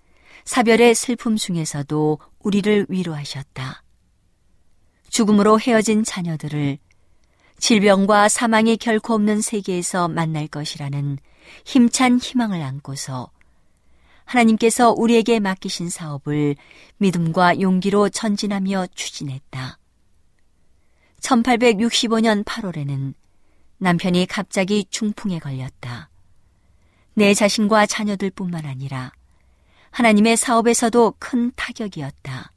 Speaker 4: 사별의 슬픔 중에서도 우리를 위로하셨다. 죽음으로 헤어진 자녀들을 질병과 사망이 결코 없는 세계에서 만날 것이라는 힘찬 희망을 안고서 하나님께서 우리에게 맡기신 사업을 믿음과 용기로 전진하며 추진했다. 1865년 8월에는 남편이 갑자기 중풍에 걸렸다. 내 자신과 자녀들뿐만 아니라 하나님의 사업에서도 큰 타격이었다.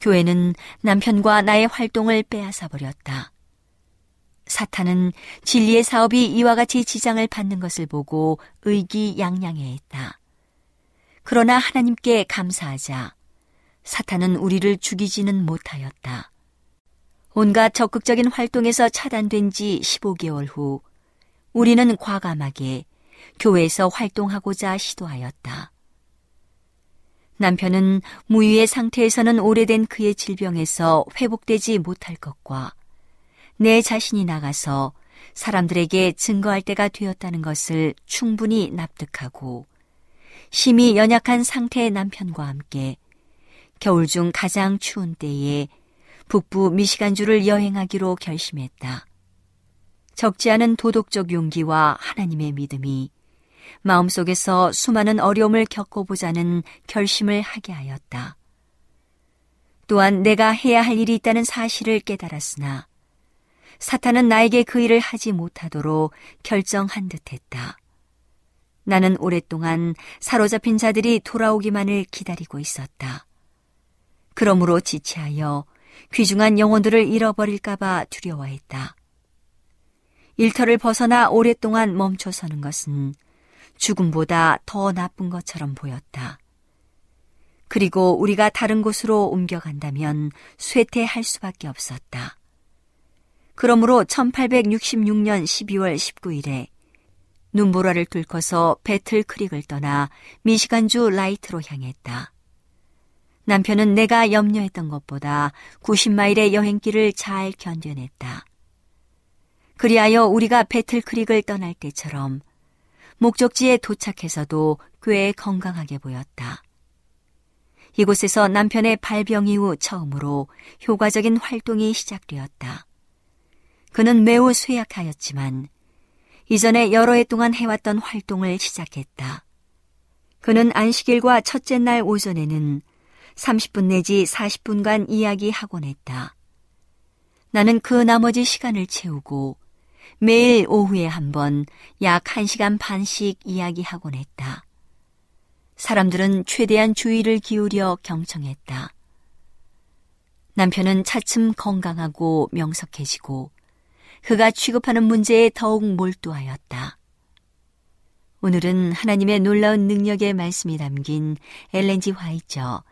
Speaker 4: 교회는 남편과 나의 활동을 빼앗아 버렸다. 사탄은 진리의 사업이 이와 같이 지장을 받는 것을 보고 의기양양해했다. 그러나 하나님께 감사하자 사탄은 우리를 죽이지는 못하였다. 온갖 적극적인 활동에서 차단된 지 15개월 후 우리는 과감하게 교회에서 활동하고자 시도하였다. 남편은 무위의 상태에서는 오래된 그의 질병에서 회복되지 못할 것과 내 자신이 나가서 사람들에게 증거할 때가 되었다는 것을 충분히 납득하고 심히 연약한 상태의 남편과 함께 겨울 중 가장 추운 때에 북부 미시간주를 여행하기로 결심했다. 적지 않은 도덕적 용기와 하나님의 믿음이 마음속에서 수많은 어려움을 겪어보자는 결심을 하게 하였다. 또한 내가 해야 할 일이 있다는 사실을 깨달았으나 사탄은 나에게 그 일을 하지 못하도록 결정한 듯 했다. 나는 오랫동안 사로잡힌 자들이 돌아오기만을 기다리고 있었다. 그러므로 지체하여 귀중한 영혼들을 잃어버릴까봐 두려워했다. 일터를 벗어나 오랫동안 멈춰서는 것은 죽음보다 더 나쁜 것처럼 보였다. 그리고 우리가 다른 곳으로 옮겨간다면 쇠퇴할 수밖에 없었다. 그러므로 1866년 12월 19일에 눈보라를 뚫고서 배틀 크릭을 떠나 미시간주 라이트로 향했다. 남편은 내가 염려했던 것보다 90마일의 여행길을 잘 견뎌냈다. 그리하여 우리가 배틀 크릭을 떠날 때처럼 목적지에 도착해서도 꽤 건강하게 보였다. 이곳에서 남편의 발병 이후 처음으로 효과적인 활동이 시작되었다. 그는 매우 쇠약하였지만 이전에 여러 해 동안 해왔던 활동을 시작했다. 그는 안식일과 첫째 날 오전에는 30분 내지 40분간 이야기하곤 했다. 나는 그 나머지 시간을 채우고 매일 오후에 한 번약 1시간 반씩 이야기하곤 했다. 사람들은 최대한 주의를 기울여 경청했다. 남편은 차츰 건강하고 명석해지고 그가 취급하는 문제에 더욱 몰두하였다. 오늘은 하나님의 놀라운 능력의 말씀이 담긴 엘렌지 화이처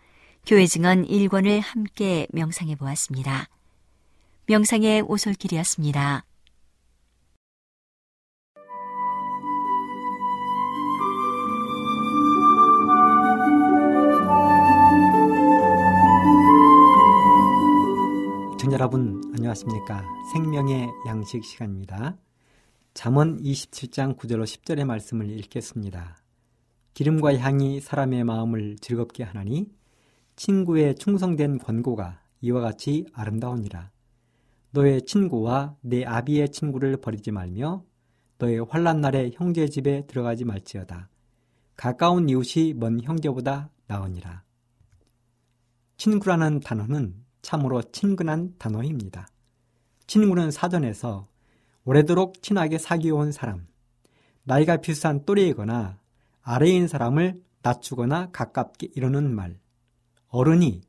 Speaker 4: 교회 증언 1권을 함께 명상해 보았습니다. 명상의 오솔길이었습니다.
Speaker 5: 청취 여러분 안녕하십니까 생명의 양식 시간입니다 잠언 27장 9절로 10절의 말씀을 읽겠습니다 기름과 향이 사람의 마음을 즐겁게 하나니 친구의 충성된 권고가 이와 같이 아름다우니라 너의 친구와 내 아비의 친구를 버리지 말며 너의 환란 날에 형제 집에 들어가지 말지어다 가까운 이웃이 먼 형제보다 나으니라 친구라는 단어는 참으로 친근한 단어입니다. 친구는 사전에서 오래도록 친하게 사귀어온 사람, 나이가 비슷한 또래이거나 아래인 사람을 낮추거나 가깝게 이르는 말, 어른이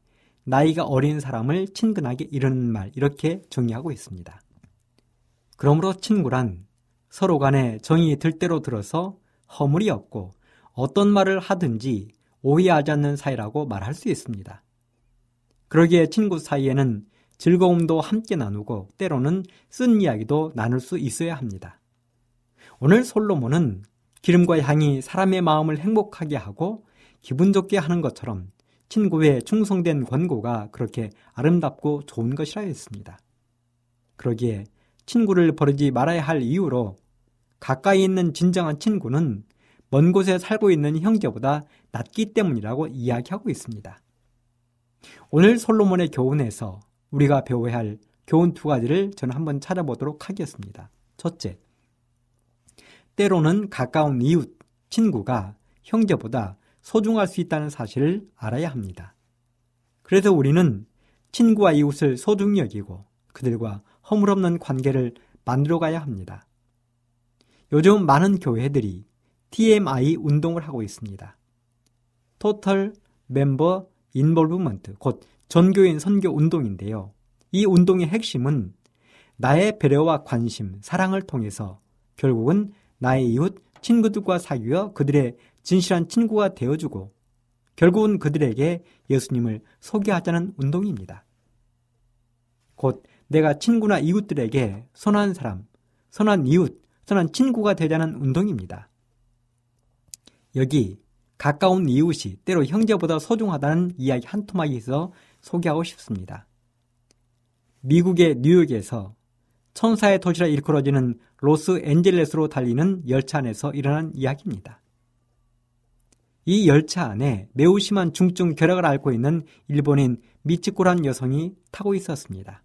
Speaker 5: 나이가 어린 사람을 친근하게 이르는 말, 이렇게 정의하고 있습니다. 그러므로 친구란 서로 간에 정이 들 대로 들어서 허물이 없고 어떤 말을 하든지 오해하지 않는 사이라고 말할 수 있습니다. 그러기에 친구 사이에는 즐거움도 함께 나누고 때로는 쓴 이야기도 나눌 수 있어야 합니다. 오늘 솔로몬은 기름과 향이 사람의 마음을 행복하게 하고 기분 좋게 하는 것처럼 친구의 충성된 권고가 그렇게 아름답고 좋은 것이라 했습니다. 그러기에 친구를 버리지 말아야 할 이유로 가까이 있는 진정한 친구는 먼 곳에 살고 있는 형제보다 낫기 때문이라고 이야기하고 있습니다. 오늘 솔로몬의 교훈에서 우리가 배워야 할 교훈 두 가지를 저는 한번 찾아보도록 하겠습니다. 첫째, 때로는 가까운 이웃, 친구가 형제보다 소중할 수 있다는 사실을 알아야 합니다. 그래서 우리는 친구와 이웃을 소중히 여기고 그들과 허물없는 관계를 만들어 가야 합니다. 요즘 많은 교회들이 TMI 운동을 하고 있습니다. Total Member 인볼브먼트, 곧 전교인 선교 운동인데요. 이 운동의 핵심은 나의 배려와 관심, 사랑을 통해서 결국은 나의 이웃, 친구들과 사귀어 그들의 진실한 친구가 되어주고 결국은 그들에게 예수님을 소개하자는 운동입니다. 곧 내가 친구나 이웃들에게 선한 사람, 선한 이웃, 선한 친구가 되자는 운동입니다. 여기 가까운 이웃이 때로 형제보다 소중하다는 이야기 한 토막에서 소개하고 싶습니다. 미국의 뉴욕에서 천사의 도시라 일컬어지는 로스앤젤레스로 달리는 열차 안에서 일어난 이야기입니다. 이 열차 안에 매우 심한 중증 결핵을 앓고 있는 일본인 미치코란 여성이 타고 있었습니다.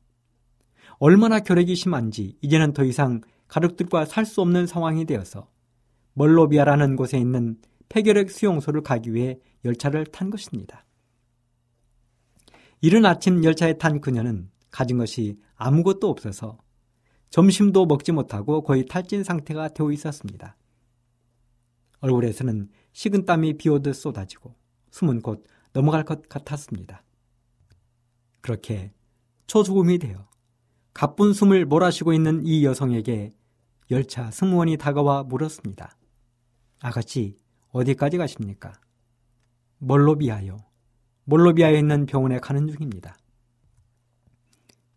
Speaker 5: 얼마나 결핵이 심한지 이제는 더 이상 가족들과 살 수 없는 상황이 되어서 멀로비아라는 곳에 있는 폐결핵 수용소를 가기 위해 열차를 탄 것입니다. 이른 아침 열차에 탄 그녀는 가진 것이 아무것도 없어서 점심도 먹지 못하고 거의 탈진 상태가 되어 있었습니다. 얼굴에서는 식은 땀이 비오듯 쏟아지고 숨은 곧 넘어갈 것 같았습니다. 그렇게 초죽음이 되어 가쁜 숨을 몰아쉬고 있는 이 여성에게 열차 승무원이 다가와 물었습니다. 아가씨, 어디까지 가십니까? 몰로비아요. 몰로비아에 있는 병원에 가는 중입니다.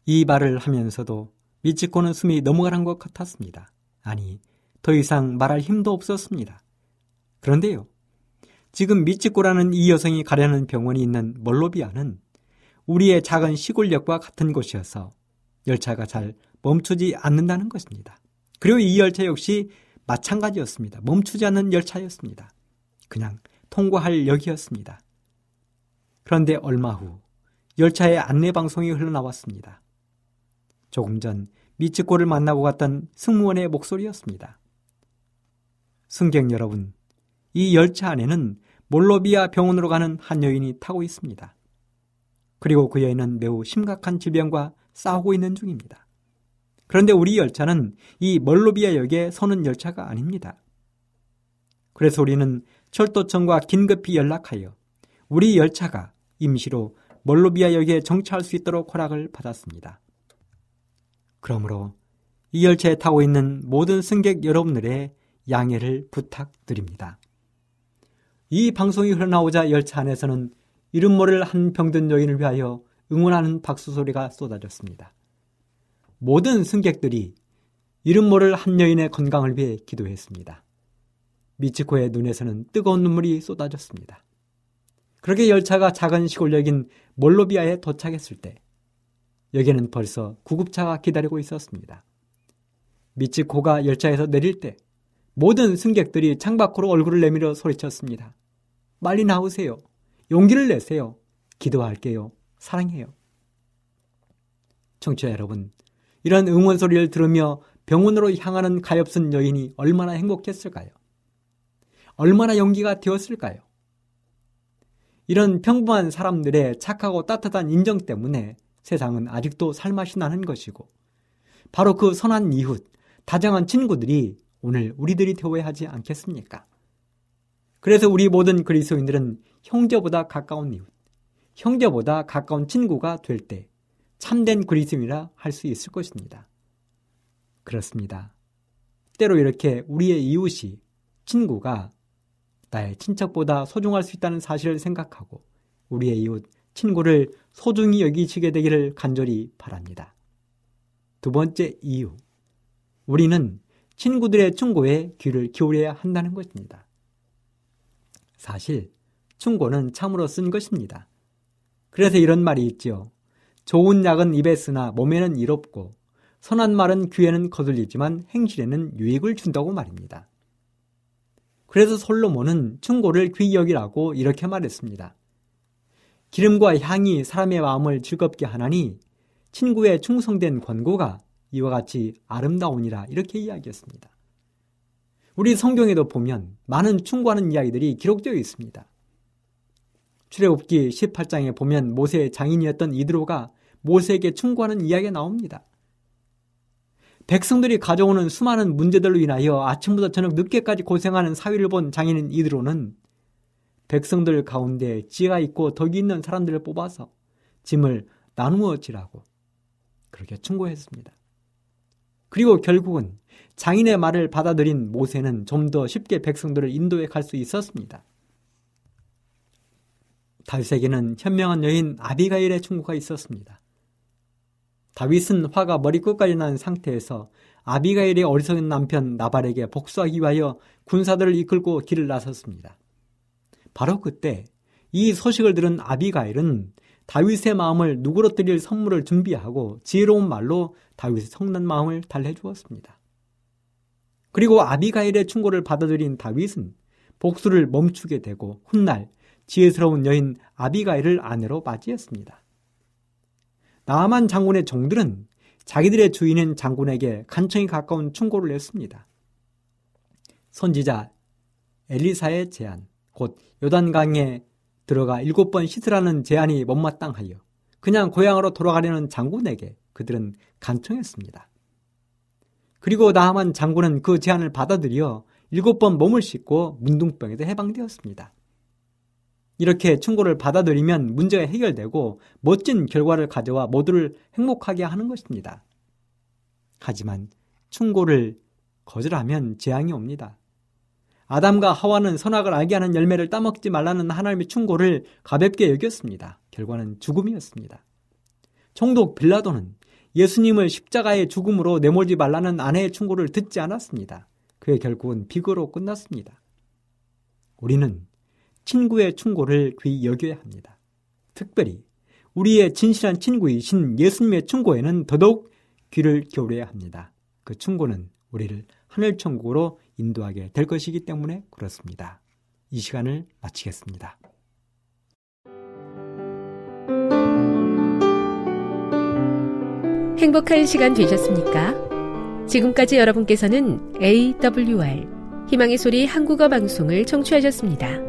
Speaker 5: 이 말을 하면서도 미치코는 숨이 넘어가는 것 같았습니다. 아니, 더 이상 말할 힘도 없었습니다. 그런데요. 지금 미치코라는 이 여성이 가려는 병원이 있는 몰로비아는 우리의 작은 시골역과 같은 곳이어서 열차가 잘 멈추지 않는다는 것입니다. 그리고 이 열차 역시 마찬가지였습니다. 멈추지 않는 열차였습니다. 그냥 통과할 역이었습니다. 그런데 얼마 후 열차의 안내 방송이 흘러나왔습니다. 조금 전 미츠코를 만나고 갔던 승무원의 목소리였습니다. 승객 여러분, 이 열차 안에는 몰로비아 병원으로 가는 한 여인이 타고 있습니다. 그리고 그 여인은 매우 심각한 질병과 싸우고 있는 중입니다. 그런데 우리 열차는 이 몰로비아 역에 서는 열차가 아닙니다. 그래서 우리는 철도청과 긴급히 연락하여 우리 열차가 임시로 몰로비아역에 정차할 수 있도록 허락을 받았습니다. 그러므로 이 열차에 타고 있는 모든 승객 여러분들의 양해를 부탁드립니다. 이 방송이 흘러나오자 열차 안에서는 이름 모를 한 병든 여인을 위하여 응원하는 박수 소리가 쏟아졌습니다. 모든 승객들이 이름 모를 한 여인의 건강을 위해 기도했습니다. 미치코의 눈에서는 뜨거운 눈물이 쏟아졌습니다. 그렇게 열차가 작은 시골역인 몰로비아에 도착했을 때 여기는 벌써 구급차가 기다리고 있었습니다. 미치코가 열차에서 내릴 때 모든 승객들이 창밖으로 얼굴을 내밀어 소리쳤습니다. 빨리 나오세요. 용기를 내세요. 기도할게요. 사랑해요. 청취자 여러분, 이런 응원 소리를 들으며 병원으로 향하는 가엾은 여인이 얼마나 행복했을까요? 얼마나 용기가 되었을까요? 이런 평범한 사람들의 착하고 따뜻한 인정 때문에 세상은 아직도 살맛이 나는 것이고 바로 그 선한 이웃, 다정한 친구들이 오늘 우리들이 되어야 하지 않겠습니까? 그래서 우리 모든 그리스도인들은 형제보다 가까운 이웃, 형제보다 가까운 친구가 될 때 참된 그리스도인이라 할 수 있을 것입니다. 그렇습니다. 때로 이렇게 우리의 이웃이 친구가 나의 친척보다 소중할 수 있다는 사실을 생각하고 우리의 이웃, 친구를 소중히 여기시게 되기를 간절히 바랍니다. 두 번째 이유. 우리는 친구들의 충고에 귀를 기울여야 한다는 것입니다. 사실, 충고는 참으로 쓴 것입니다. 그래서 이런 말이 있지요. 좋은 약은 입에 쓰나 몸에는 이롭고, 선한 말은 귀에는 거슬리지만 행실에는 유익을 준다고 말입니다. 그래서 솔로몬은 충고를 귀히 여기라고 이렇게 말했습니다. 기름과 향이 사람의 마음을 즐겁게 하나니 친구의 충성된 권고가 이와 같이 아름다우니라 이렇게 이야기했습니다. 우리 성경에도 보면 많은 충고하는 이야기들이 기록되어 있습니다. 출애굽기 18장에 보면 모세의 장인이었던 이드로가 모세에게 충고하는 이야기가 나옵니다. 백성들이 가져오는 수많은 문제들로 인하여 아침부터 저녁 늦게까지 고생하는 사위를 본 장인은 이드로는 백성들 가운데 지혜가 있고 덕이 있는 사람들을 뽑아서 짐을 나누어 지라고 그렇게 충고했습니다. 그리고 결국은 장인의 말을 받아들인 모세는 좀 더 쉽게 백성들을 인도해 갈 수 있었습니다. 달세에는 현명한 여인 아비가일의 충고가 있었습니다. 다윗은 화가 머리끝까지 난 상태에서 아비가일의 어리석은 남편 나발에게 복수하기 위하여 군사들을 이끌고 길을 나섰습니다. 바로 그때 이 소식을 들은 아비가일은 다윗의 마음을 누그러뜨릴 선물을 준비하고 지혜로운 말로 다윗의 성난 마음을 달래 주었습니다. 그리고 아비가일의 충고를 받아들인 다윗은 복수를 멈추게 되고 훗날 지혜스러운 여인 아비가일을 아내로 맞이했습니다. 나만 장군의 종들은 자기들의 주인인 장군에게 간청이 가까운 충고를 냈습니다. 선지자 엘리사의 제안, 곧 요단강에 들어가 일곱 번 씻으라는 제안이 못마땅하여 그냥 고향으로 돌아가려는 장군에게 그들은 간청했습니다. 그리고 나만 장군은 그 제안을 받아들여 일곱 번 몸을 씻고 문둥병에도 해방되었습니다. 이렇게 충고를 받아들이면 문제가 해결되고 멋진 결과를 가져와 모두를 행복하게 하는 것입니다. 하지만 충고를 거절하면 재앙이 옵니다. 아담과 하와는 선악을 알게 하는 열매를 따먹지 말라는 하나님의 충고를 가볍게 여겼습니다. 결과는 죽음이었습니다. 총독 빌라도는 예수님을 십자가의 죽음으로 내몰지 말라는 아내의 충고를 듣지 않았습니다. 그의 결국은 비거로 끝났습니다. 우리는 친구의 충고를 귀 여겨야 합니다. 특별히 우리의 진실한 친구이신 예수님의 충고에는 더더욱 귀를 기울여야 합니다. 그 충고는 우리를 하늘 천국으로 인도하게 될 것이기 때문에 그렇습니다. 이 시간을 마치겠습니다.
Speaker 1: 행복한 시간 되셨습니까? 지금까지 여러분께서는 AWR 희망의 소리 한국어 방송을 청취하셨습니다.